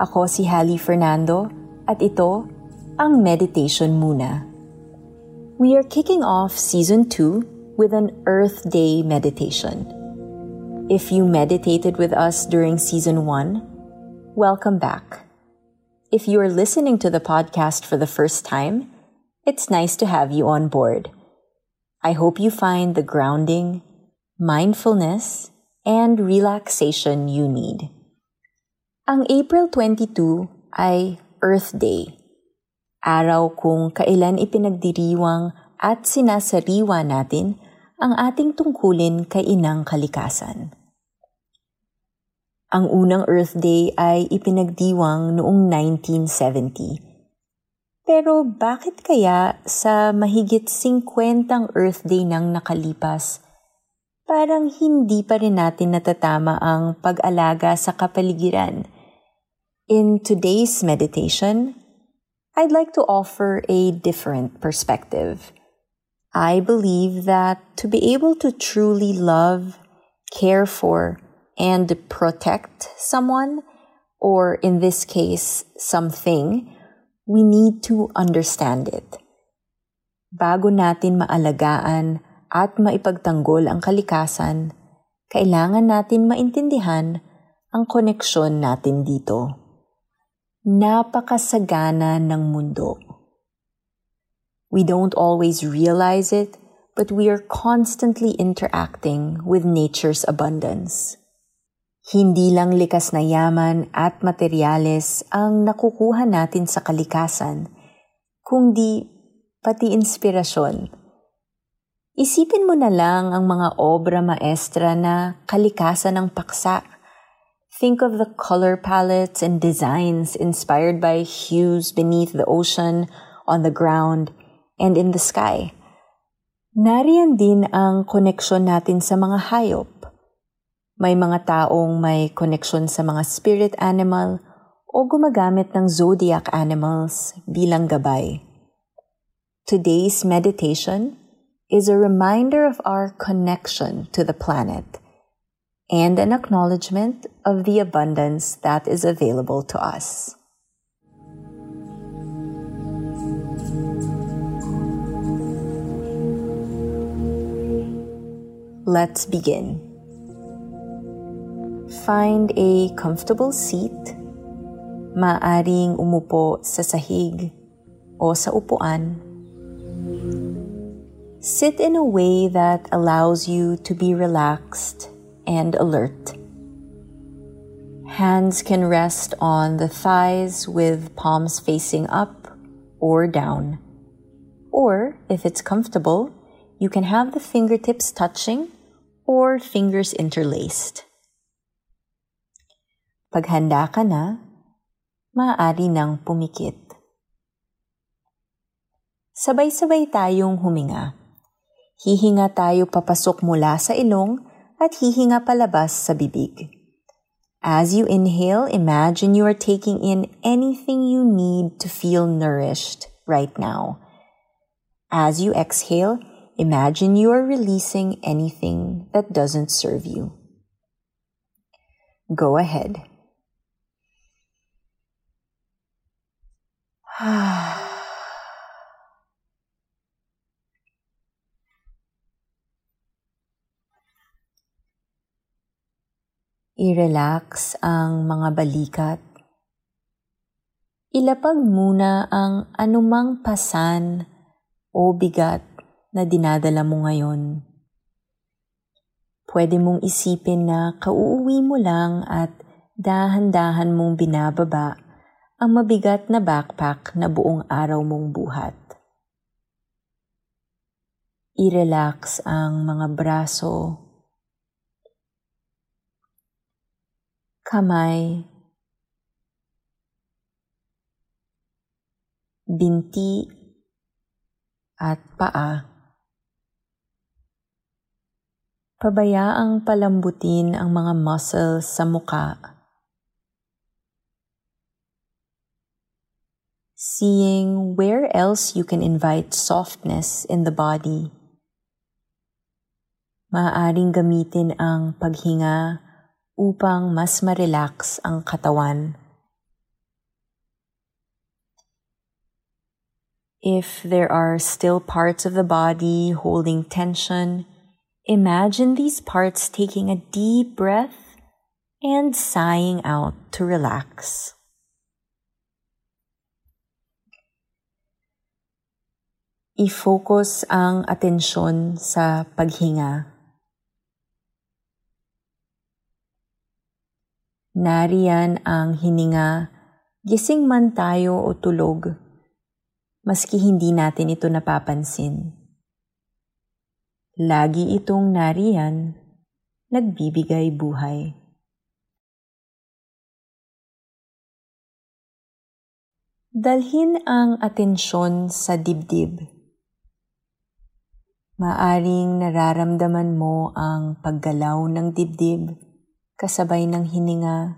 Ako si Hallie Fernando at ito ang Meditation Muna. We are kicking off Season 2 with an Earth Day meditation. If you meditated with us during Season 1, welcome back. If you are listening to the podcast for the first time, it's nice to have you on board. I hope you find the grounding, mindfulness, and relaxation you need. Ang April 22 ay Earth Day, araw kung kailan ipinagdiriwang at sinasariwa natin ang ating tungkulin kay inang kalikasan. Ang unang Earth Day ay ipinagdiwang noong 1970. Pero bakit kaya sa mahigit 50 Earth Day nang nakalipas, parang hindi pa rin natin natatama ang pag-alaga sa kapaligiran – In today's meditation, I'd like to offer a different perspective. I believe that to be able to truly love, care for, and protect someone, or in this case, something, we need to understand it. Bago natin maalagaan at maipagtanggol ang kalikasan, kailangan natin maintindihan ang koneksyon natin dito napakasagana ng mundo. We don't always realize it, but we are constantly interacting with nature's abundance. Hindi lang likas na yaman at materyales ang nakukuha natin sa kalikasan, kundi pati inspirasyon. Isipin mo na lang ang mga obra maestra na kalikasan ng paksa Think of the color palettes and designs inspired by hues beneath the ocean, on the ground, and in the sky. Nariyan din ang koneksyon natin sa mga hayop. May mga taong may koneksyon sa mga spirit animal o gumagamit ng zodiac animals bilang gabay. Today's meditation is a reminder of our connection to the planet – and an acknowledgement of the abundance that is available to us. Let's begin. Find a comfortable seat. Maaring umupo sa sahig o sa upuan. Sit in a way that allows you to be relaxed and alert. Hands can rest on the thighs with palms facing up or down. Or, if it's comfortable, you can have the fingertips touching or fingers interlaced. Paghanda ka na, maaari nang pumikit. Sabay-sabay tayong huminga. Hihinga tayo papasok mula sa ilong at hihinga palabas sa bibig. As you inhale, imagine you are taking in anything you need to feel nourished right now. As you exhale, imagine you are releasing anything that doesn't serve you. Go ahead. Ah. I-relax ang mga balikat. ilapag muna ang anumang pasan o bigat na dinadala mo ngayon. Pwede mong isipin na kauuwi mo lang at dahan-dahan mong binababa ang mabigat na backpack na buong araw mong buhat. I-relax ang mga braso, kamay, binti, at paa. Pabayaang palambutin ang mga muscles sa muka. Seeing where else you can invite softness in the body. Maaaring gamitin ang paghinga upang mas ma-relax ang katawan. If there are still parts of the body holding tension, imagine these parts taking a deep breath and sighing out to relax. I-focus ang atensyon sa paghinga. Nariyan ang hininga, gising man tayo o tulog, maski hindi natin ito napapansin. Lagi itong nariyan, nagbibigay buhay. Dalhin ang atensyon sa dibdib. Maaring nararamdaman mo ang paggalaw ng dibdib kasabay ng hininga.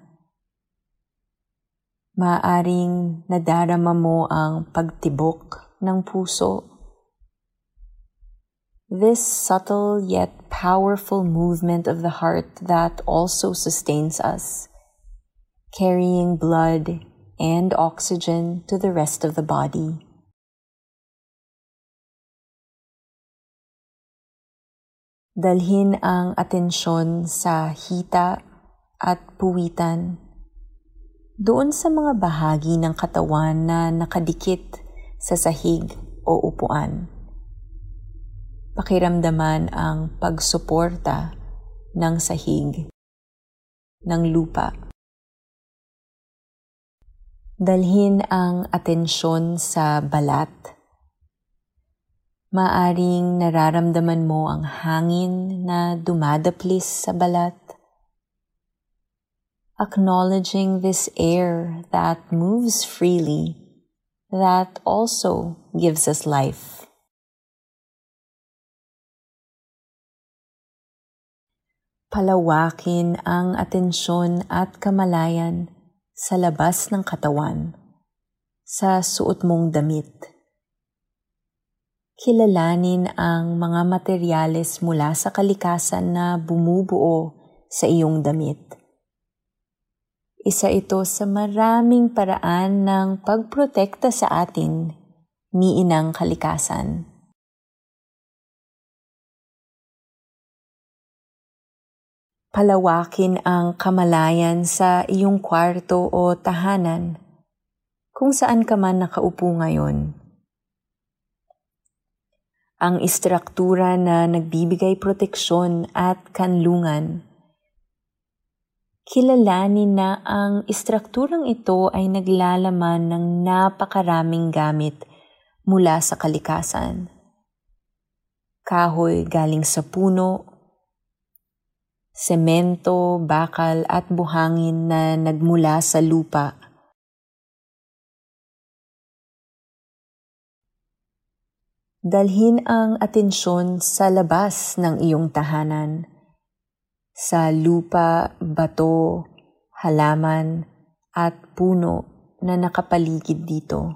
Maaring nadarama mo ang pagtibok ng puso. This subtle yet powerful movement of the heart that also sustains us, carrying blood and oxygen to the rest of the body. Dalhin ang atensyon sa hita at puwitan. Doon sa mga bahagi ng katawan na nakadikit sa sahig o upuan. Pakiramdaman ang pagsuporta ng sahig, ng lupa. Dalhin ang atensyon sa balat. Maaring nararamdaman mo ang hangin na dumadaplis sa balat acknowledging this air that moves freely, that also gives us life. Palawakin ang atensyon at kamalayan sa labas ng katawan, sa suot mong damit. Kilalanin ang mga materyales mula sa kalikasan na bumubuo sa iyong damit isa ito sa maraming paraan ng pagprotekta sa atin ni Inang Kalikasan. Palawakin ang kamalayan sa iyong kwarto o tahanan kung saan ka man nakaupo ngayon. Ang istruktura na nagbibigay proteksyon at kanlungan kilalanin na ang istrukturang ito ay naglalaman ng napakaraming gamit mula sa kalikasan. Kahoy galing sa puno, semento, bakal at buhangin na nagmula sa lupa. Dalhin ang atensyon sa labas ng iyong tahanan sa lupa, bato, halaman, at puno na nakapaligid dito.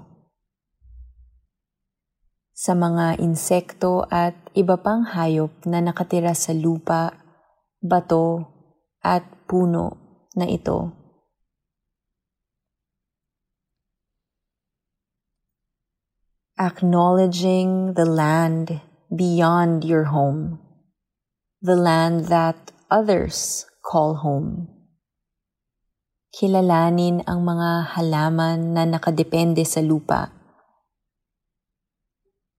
Sa mga insekto at iba pang hayop na nakatira sa lupa, bato, at puno na ito. Acknowledging the land beyond your home, the land that others call home. Kilalanin ang mga halaman na nakadepende sa lupa.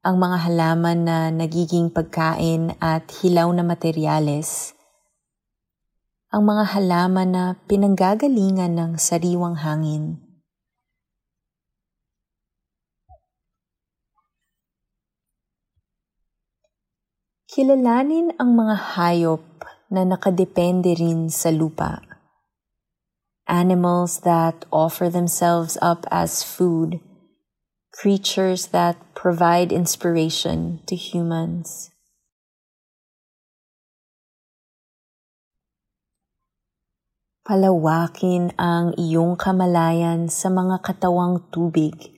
Ang mga halaman na nagiging pagkain at hilaw na materyales. Ang mga halaman na pinanggagalingan ng sariwang hangin. Kilalanin ang mga hayop na nakadepende rin sa lupa. Animals that offer themselves up as food, creatures that provide inspiration to humans. Palawakin ang iyong kamalayan sa mga katawang tubig,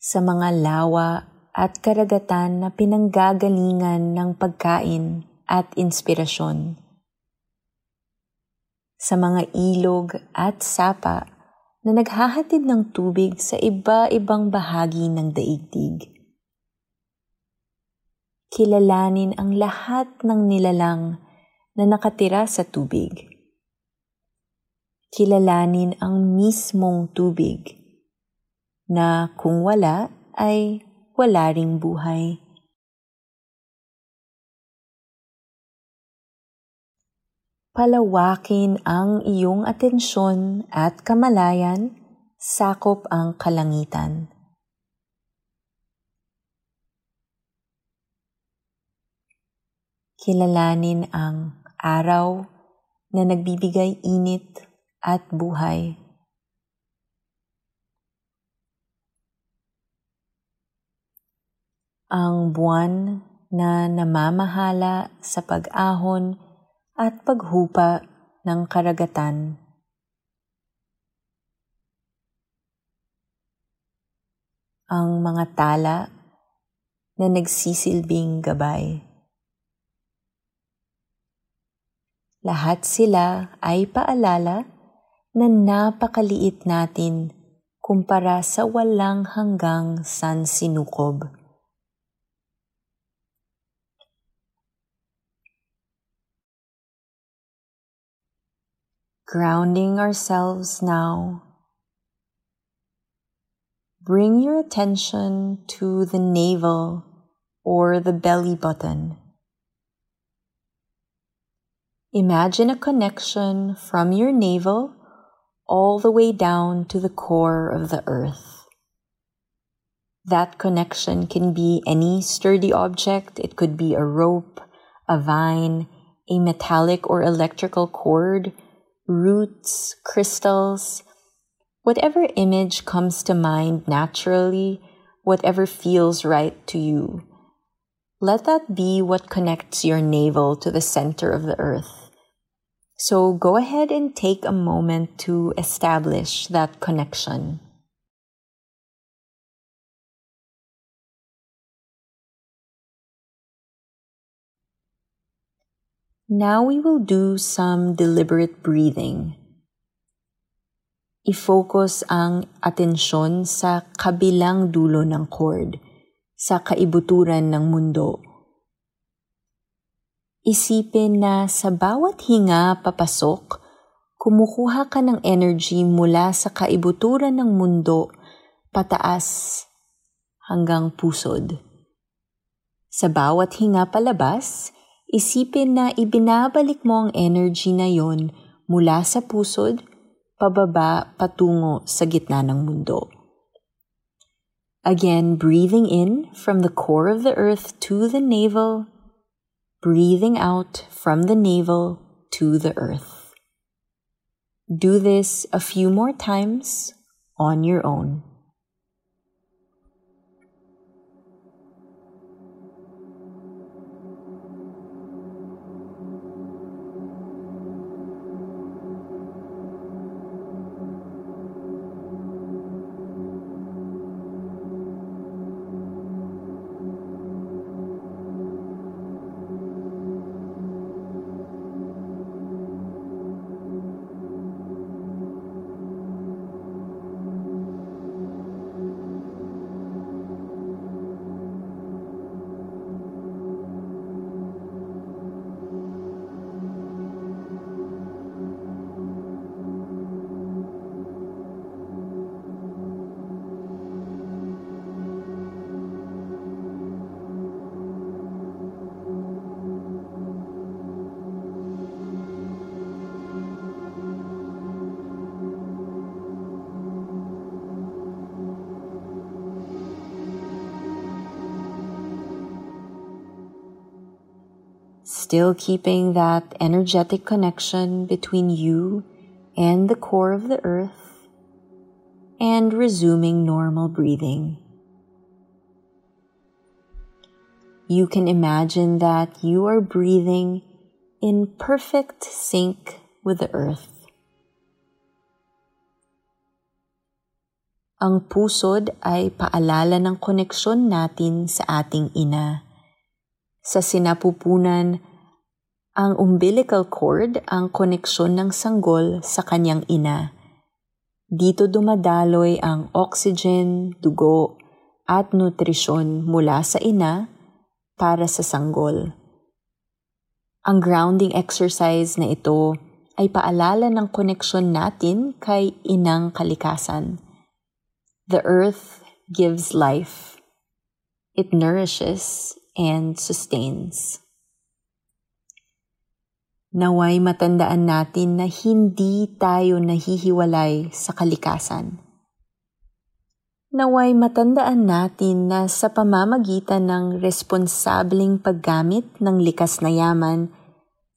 sa mga lawa at karagatan na pinanggagalingan ng pagkain at inspirasyon. Sa mga ilog at sapa na naghahatid ng tubig sa iba-ibang bahagi ng daigdig. Kilalanin ang lahat ng nilalang na nakatira sa tubig. Kilalanin ang mismong tubig na kung wala ay wala ring buhay. Palawakin ang iyong atensyon at kamalayan, sakop ang kalangitan. Kilalanin ang araw na nagbibigay init at buhay. Ang buwan na namamahala sa pag-ahon at paghupa ng karagatan. Ang mga tala na nagsisilbing gabay. Lahat sila ay paalala na napakaliit natin kumpara sa walang hanggang sansinukob. Grounding ourselves now. Bring your attention to the navel or the belly button. Imagine a connection from your navel all the way down to the core of the earth. That connection can be any sturdy object. It could be a rope, a vine, a metallic or electrical cord, roots, crystals, whatever image comes to mind naturally, whatever feels right to you. Let that be what connects your navel to the center of the earth. So go ahead and take a moment to establish that connection. Now we will do some deliberate breathing. I-focus ang atensyon sa kabilang dulo ng cord, sa kaibuturan ng mundo. Isipin na sa bawat hinga papasok, kumukuha ka ng energy mula sa kaibuturan ng mundo pataas hanggang pusod. Sa bawat hinga palabas, Isipin na ibinabalik mo ang energy na yon mula sa pusod, pababa patungo sa gitna ng mundo. Again, breathing in from the core of the earth to the navel, breathing out from the navel to the earth. Do this a few more times on your own. Still keeping that energetic connection between you and the core of the earth, and resuming normal breathing. You can imagine that you are breathing in perfect sync with the earth. Ang pusod ay paalala ng koneksyon natin sa ating ina. Sa sinapupunan, ang umbilical cord ang koneksyon ng sanggol sa kanyang ina. Dito dumadaloy ang oxygen, dugo, at nutrisyon mula sa ina para sa sanggol. Ang grounding exercise na ito ay paalala ng koneksyon natin kay inang kalikasan The earth gives life. It nourishes and sustains. Naway matandaan natin na hindi tayo nahihiwalay sa kalikasan. Naway matandaan natin na sa pamamagitan ng responsableng paggamit ng likas na yaman,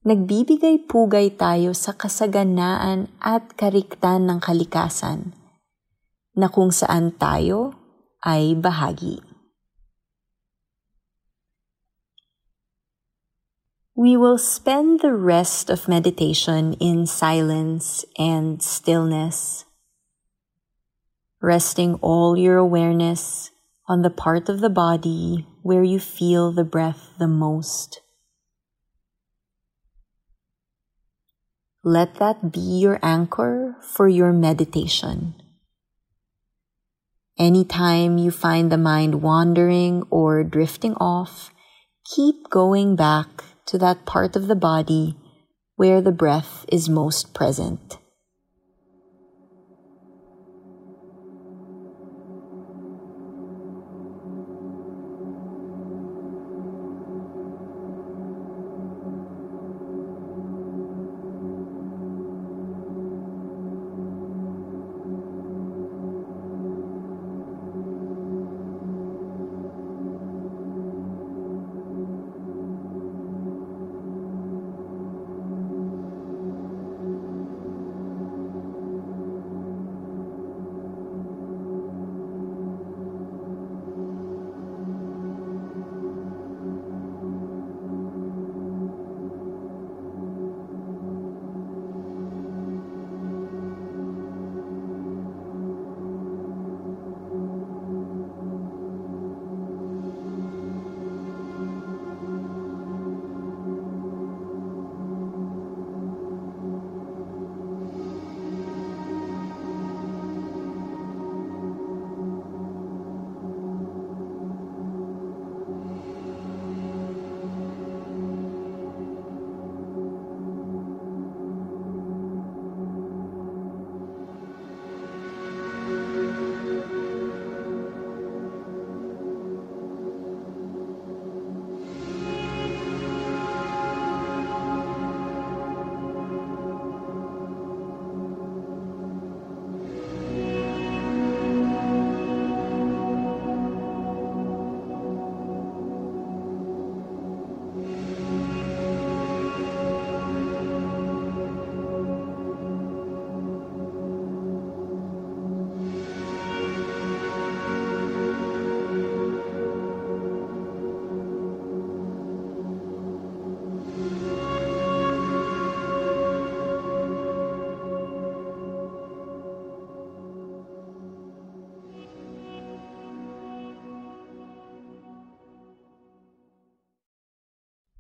nagbibigay pugay tayo sa kasaganaan at kariktan ng kalikasan na kung saan tayo ay bahagi. We will spend the rest of meditation in silence and stillness, resting all your awareness on the part of the body where you feel the breath the most. Let that be your anchor for your meditation. Anytime you find the mind wandering or drifting off, keep going back to that part of the body where the breath is most present.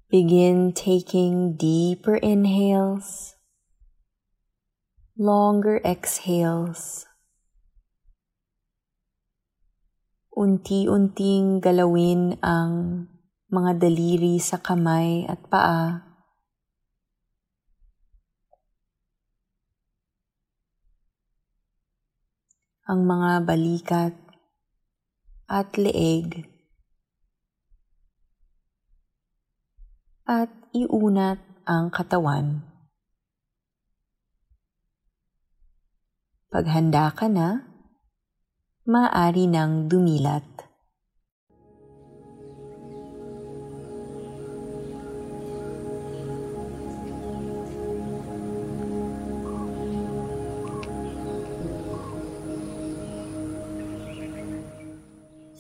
Begin taking deeper inhales, longer exhales. Unti-unting galawin ang mga daliri sa kamay at paa. Ang mga balikat at leeg. at iunat ang katawan. Paghanda ka na, maaari nang dumilat.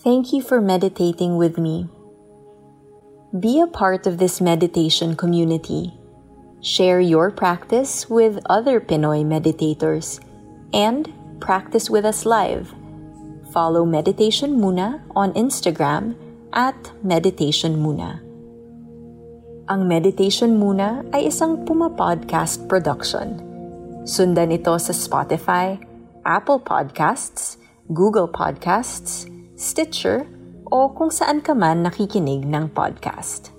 Thank you for meditating with me. Be a part of this meditation community. Share your practice with other Pinoy meditators and practice with us live. Follow Meditation Muna on Instagram at Meditation Muna. Ang Meditation Muna ay isang Puma Podcast production. Sundan ito sa Spotify, Apple Podcasts, Google Podcasts, Stitcher, o kung saan ka man nakikinig ng podcast.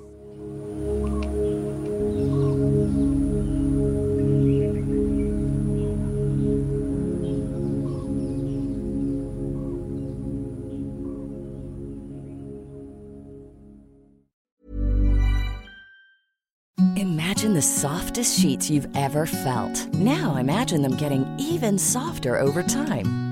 Imagine the softest sheets you've ever felt. Now imagine them getting even softer over time.